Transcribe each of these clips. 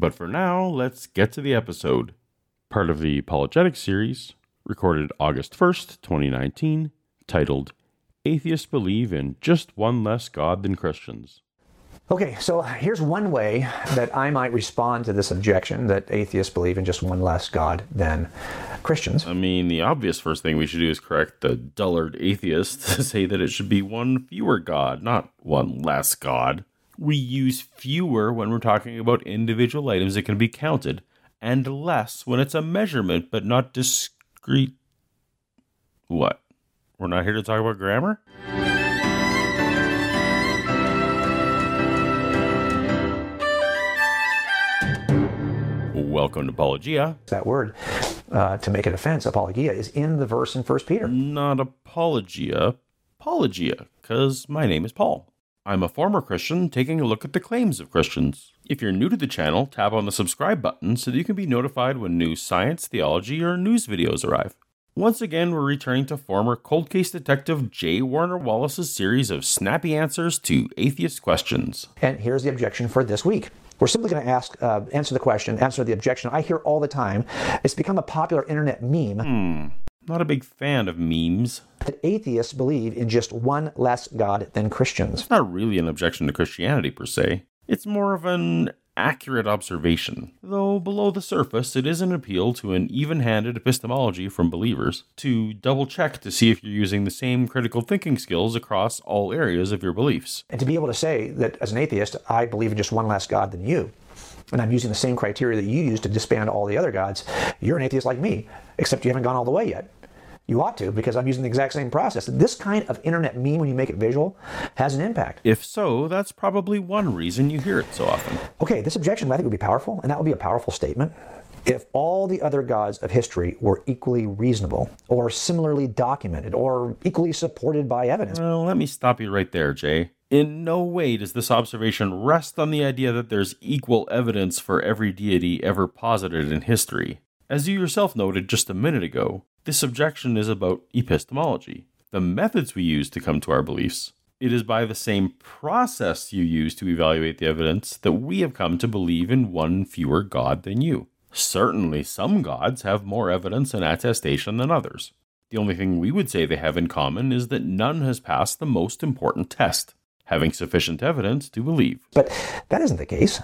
But for now, let's get to the episode. Part of the apologetic series, recorded August 1st, 2019, titled Atheists Believe in Just One Less God Than Christians. Okay, so here's one way that I might respond to this objection that atheists believe in just one less God than Christians. I mean, the obvious first thing we should do is correct the dullard atheist to say that it should be one fewer God, not one less God. We use fewer when we're talking about individual items that can be counted, and less when it's a measurement but not discrete. What? We're not here to talk about grammar? Welcome to Apologia. That word, uh, to make an offense, apologia, is in the verse in First Peter. Not apologia, apologia, because my name is Paul. I'm a former Christian taking a look at the claims of Christians. If you're new to the channel, tap on the subscribe button so that you can be notified when new science, theology, or news videos arrive. Once again, we're returning to former cold case detective J. Warner Wallace's series of snappy answers to atheist questions. And here's the objection for this week. We're simply going to ask, uh, answer the question, answer the objection I hear all the time. It's become a popular internet meme Hmm, not a big fan of memes. that atheists believe in just one less God than Christians. It's not really an objection to Christianity per se. It's more of an accurate observation. Though below the surface, it is an appeal to an even handed epistemology from believers to double check to see if you're using the same critical thinking skills across all areas of your beliefs. And to be able to say that as an atheist, I believe in just one less God than you, and I'm using the same criteria that you use to disband all the other gods, you're an atheist like me, except you haven't gone all the way yet. You ought to, because I'm using the exact same process. This kind of internet meme, when you make it visual, has an impact. If so, that's probably one reason you hear it so often. Okay, this objection I think would be powerful, and that would be a powerful statement. If all the other gods of history were equally reasonable, or similarly documented, or equally supported by evidence, Well, let me stop you right there, Jay. In no way does this observation rest on the idea that there's equal evidence for every deity ever posited in history. As you yourself noted just a minute ago, this objection is about epistemology, the methods we use to come to our beliefs. It is by the same process you use to evaluate the evidence that we have come to believe in one fewer God than you. Certainly, some gods have more evidence and attestation than others. The only thing we would say they have in common is that none has passed the most important test having sufficient evidence to believe. but that isn't the case.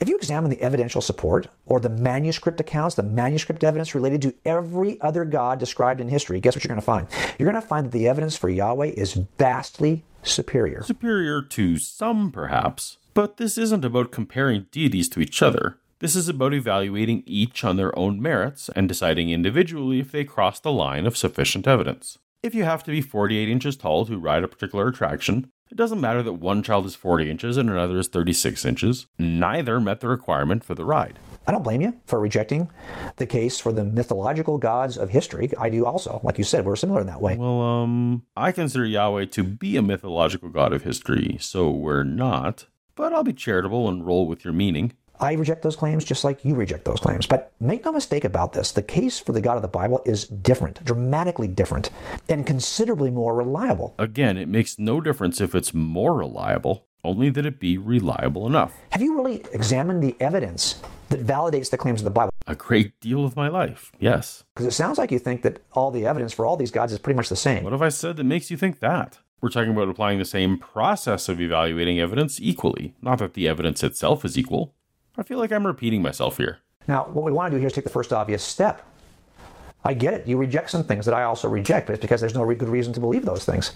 If you examine the evidential support or the manuscript accounts, the manuscript evidence related to every other God described in history, guess what you're going to find? You're going to find that the evidence for Yahweh is vastly superior. Superior to some, perhaps, but this isn't about comparing deities to each other. This is about evaluating each on their own merits and deciding individually if they cross the line of sufficient evidence. If you have to be 48 inches tall to ride a particular attraction, it doesn't matter that one child is 40 inches and another is 36 inches. Neither met the requirement for the ride. I don't blame you for rejecting the case for the mythological gods of history. I do also. Like you said, we're similar in that way. Well, um, I consider Yahweh to be a mythological god of history, so we're not. But I'll be charitable and roll with your meaning. I reject those claims just like you reject those claims. But make no mistake about this the case for the God of the Bible is different, dramatically different, and considerably more reliable. Again, it makes no difference if it's more reliable, only that it be reliable enough. Have you really examined the evidence that validates the claims of the Bible? A great deal of my life, yes. Because it sounds like you think that all the evidence for all these gods is pretty much the same. What have I said that makes you think that? We're talking about applying the same process of evaluating evidence equally, not that the evidence itself is equal. I feel like I'm repeating myself here. Now, what we want to do here is take the first obvious step. I get it. You reject some things that I also reject, but it's because there's no re- good reason to believe those things.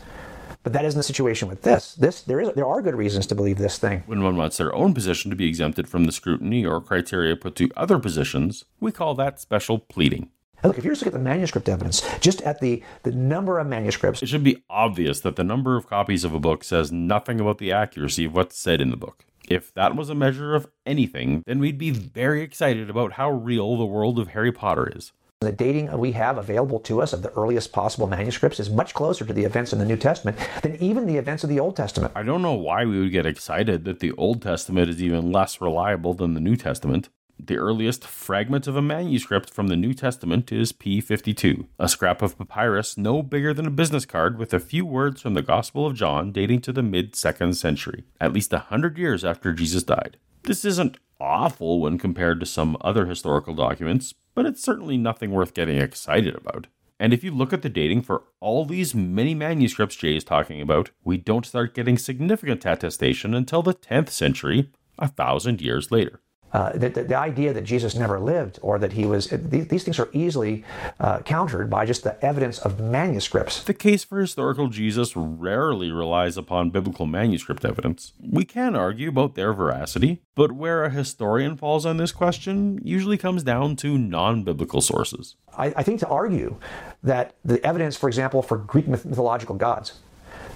But that isn't the situation with this. This there is there are good reasons to believe this thing. When one wants their own position to be exempted from the scrutiny or criteria put to other positions, we call that special pleading. Now, look, if you just look at the manuscript evidence, just at the the number of manuscripts, It should be obvious that the number of copies of a book says nothing about the accuracy of what's said in the book. If that was a measure of anything, then we'd be very excited about how real the world of Harry Potter is. The dating we have available to us of the earliest possible manuscripts is much closer to the events in the New Testament than even the events of the Old Testament. I don't know why we would get excited that the Old Testament is even less reliable than the New Testament. The earliest fragment of a manuscript from the New Testament is P52, a scrap of papyrus no bigger than a business card with a few words from the Gospel of John dating to the mid 2nd century, at least a hundred years after Jesus died. This isn't awful when compared to some other historical documents, but it's certainly nothing worth getting excited about. And if you look at the dating for all these many manuscripts Jay is talking about, we don't start getting significant attestation until the 10th century, a thousand years later. Uh, the, the, the, idea that Jesus never lived or that he was, these, these things are easily uh, countered by just the evidence of manuscripts. The case for historical Jesus rarely relies upon biblical manuscript evidence. We can argue about their veracity, but where a historian falls on this question usually comes down to non biblical sources. I, I, think to argue that the evidence, for example, for Greek mythological gods,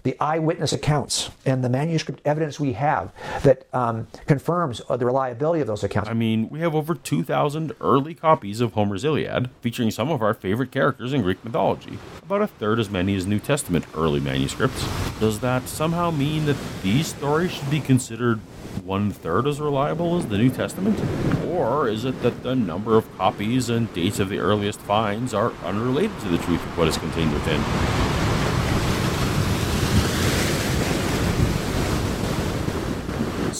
the eyewitness accounts and the manuscript evidence we have that um, confirms uh, the reliability of those accounts. I mean, we have over 2,000 early copies of Homer's Iliad featuring some of our favorite characters in Greek mythology, about a third as many as New Testament early manuscripts. Does that somehow mean that these stories should be considered one third as reliable as the New Testament? Or is it that the number of copies and dates of the earliest finds are unrelated to the truth of what is contained within?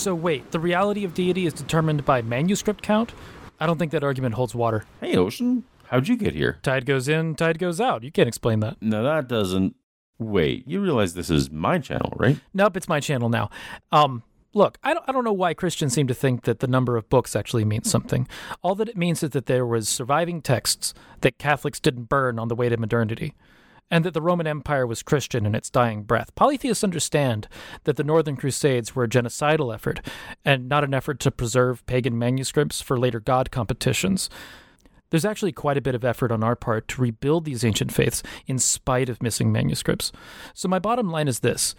So wait, the reality of deity is determined by manuscript count? I don't think that argument holds water. Hey, Ocean, how'd you get here? Tide goes in, tide goes out. You can't explain that. No, that doesn't. Wait, you realize this is my channel, right? Nope, it's my channel now. Um, look, I don't, I don't know why Christians seem to think that the number of books actually means something. All that it means is that there was surviving texts that Catholics didn't burn on the way to modernity and that the Roman Empire was Christian in its dying breath. Polytheists understand that the Northern Crusades were a genocidal effort and not an effort to preserve pagan manuscripts for later god competitions. There's actually quite a bit of effort on our part to rebuild these ancient faiths in spite of missing manuscripts. So, my bottom line is this.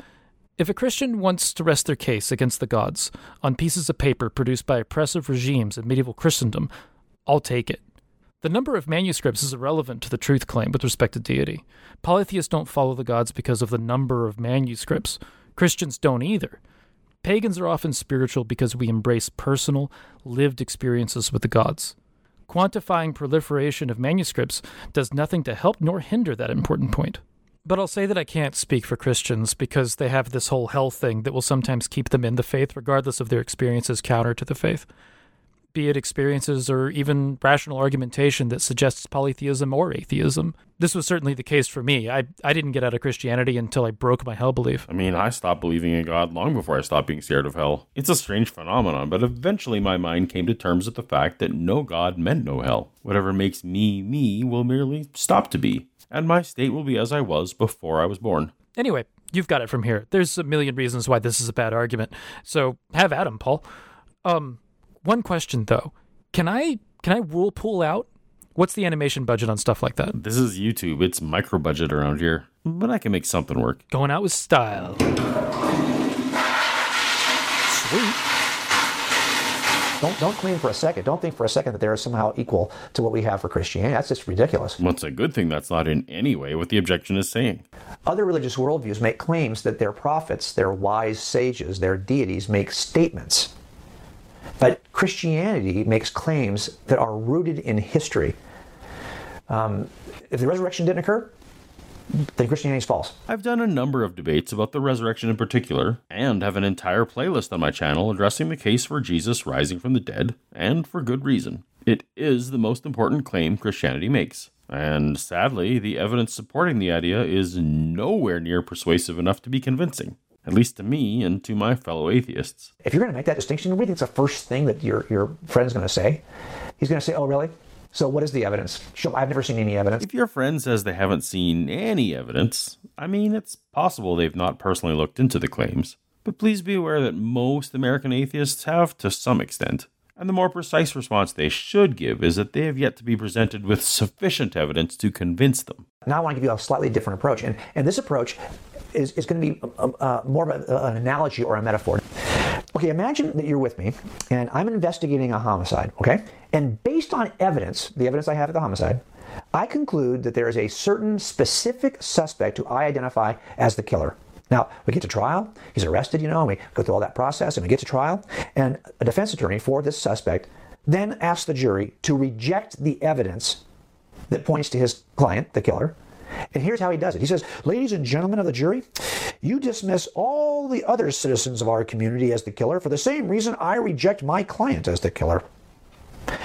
If a Christian wants to rest their case against the gods on pieces of paper produced by oppressive regimes in medieval Christendom, I'll take it. The number of manuscripts is irrelevant to the truth claim with respect to deity. Polytheists don't follow the gods because of the number of manuscripts. Christians don't either. Pagans are often spiritual because we embrace personal, lived experiences with the gods. Quantifying proliferation of manuscripts does nothing to help nor hinder that important point. But I'll say that I can't speak for Christians because they have this whole hell thing that will sometimes keep them in the faith regardless of their experiences counter to the faith be it experiences or even rational argumentation that suggests polytheism or atheism. This was certainly the case for me. I, I didn't get out of Christianity until I broke my hell belief. I mean, I stopped believing in God long before I stopped being scared of hell. It's a strange phenomenon, but eventually my mind came to terms with the fact that no God meant no hell. Whatever makes me me will merely stop to be, and my state will be as I was before I was born. Anyway, you've got it from here. There's a million reasons why this is a bad argument. So have at 'em, Paul. Um, one question though, can I can I rule pool out? What's the animation budget on stuff like that? This is YouTube. It's micro budget around here, but I can make something work. Going out with style. Sweet. Don't don't claim for a second. Don't think for a second that they are somehow equal to what we have for Christianity. That's just ridiculous. Well, it's a good thing that's not in any way what the objection is saying. Other religious worldviews make claims that their prophets, their wise sages, their deities make statements but Christianity makes claims that are rooted in history. Um, if the resurrection didn't occur, then Christianity is false. I've done a number of debates about the resurrection in particular, and have an entire playlist on my channel addressing the case for Jesus rising from the dead, and for good reason. It is the most important claim Christianity makes. And sadly, the evidence supporting the idea is nowhere near persuasive enough to be convincing at least to me and to my fellow atheists. If you're going to make that distinction, what do you think is the first thing that your, your friend's going to say? He's going to say, oh, really? So what is the evidence? Show, I've never seen any evidence. If your friend says they haven't seen any evidence, I mean, it's possible they've not personally looked into the claims. But please be aware that most American atheists have to some extent. And the more precise response they should give is that they have yet to be presented with sufficient evidence to convince them. Now I want to give you a slightly different approach. And, and this approach is, is going to be uh, uh, more of a, an analogy or a metaphor. Okay, imagine that you're with me and I'm investigating a homicide, okay? And based on evidence, the evidence I have of the homicide, I conclude that there is a certain specific suspect who I identify as the killer. Now, we get to trial, he's arrested, you know, and we go through all that process and we get to trial, and a defense attorney for this suspect then asks the jury to reject the evidence that points to his client, the killer. And here's how he does it. He says, Ladies and gentlemen of the jury, you dismiss all the other citizens of our community as the killer for the same reason I reject my client as the killer.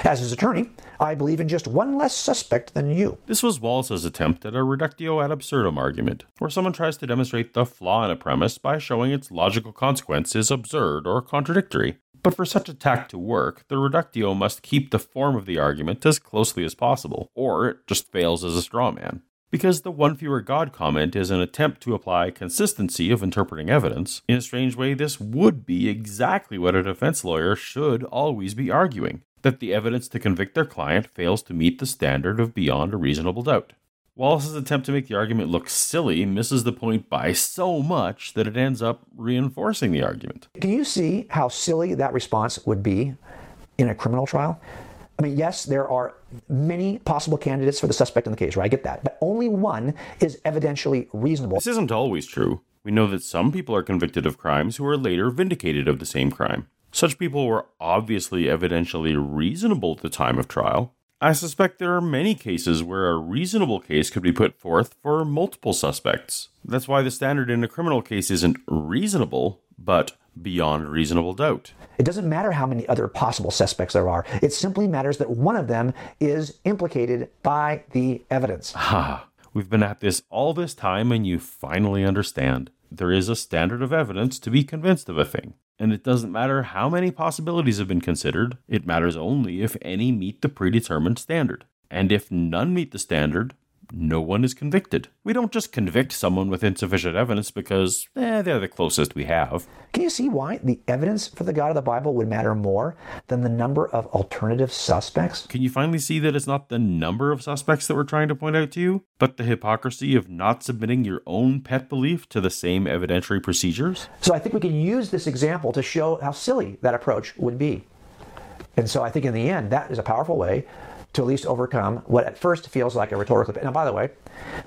As his attorney, I believe in just one less suspect than you. This was Wallace's attempt at a reductio ad absurdum argument, where someone tries to demonstrate the flaw in a premise by showing its logical consequence is absurd or contradictory. But for such a tack to work, the reductio must keep the form of the argument as closely as possible, or it just fails as a straw man. Because the one fewer God comment is an attempt to apply consistency of interpreting evidence, in a strange way, this would be exactly what a defense lawyer should always be arguing that the evidence to convict their client fails to meet the standard of beyond a reasonable doubt. Wallace's attempt to make the argument look silly misses the point by so much that it ends up reinforcing the argument. Can you see how silly that response would be in a criminal trial? I mean, yes, there are many possible candidates for the suspect in the case, right? I get that. But only one is evidentially reasonable. This isn't always true. We know that some people are convicted of crimes who are later vindicated of the same crime. Such people were obviously evidentially reasonable at the time of trial. I suspect there are many cases where a reasonable case could be put forth for multiple suspects. That's why the standard in a criminal case isn't reasonable, but beyond reasonable doubt. It doesn't matter how many other possible suspects there are. It simply matters that one of them is implicated by the evidence. Ah, we've been at this all this time and you finally understand. There is a standard of evidence to be convinced of a thing. And it doesn't matter how many possibilities have been considered, it matters only if any meet the predetermined standard. And if none meet the standard, no one is convicted. We don't just convict someone with insufficient evidence because eh, they're the closest we have. Can you see why the evidence for the God of the Bible would matter more than the number of alternative suspects? Can you finally see that it's not the number of suspects that we're trying to point out to you, but the hypocrisy of not submitting your own pet belief to the same evidentiary procedures? So I think we can use this example to show how silly that approach would be. And so I think in the end, that is a powerful way to at least overcome what at first feels like a rhetorical. Now, by the way,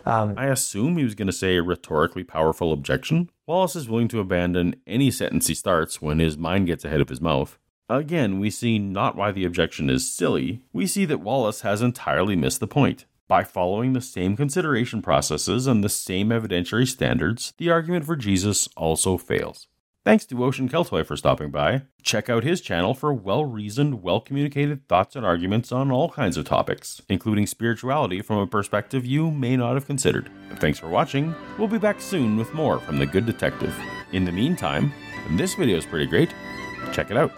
um, I assume he was going to say a rhetorically powerful objection. Wallace is willing to abandon any sentence he starts when his mind gets ahead of his mouth. Again, we see not why the objection is silly, we see that Wallace has entirely missed the point. By following the same consideration processes and the same evidentiary standards, the argument for Jesus also fails. Thanks to Ocean Keltoi for stopping by. Check out his channel for well reasoned, well communicated thoughts and arguments on all kinds of topics, including spirituality from a perspective you may not have considered. Thanks for watching. We'll be back soon with more from The Good Detective. In the meantime, this video is pretty great. Check it out.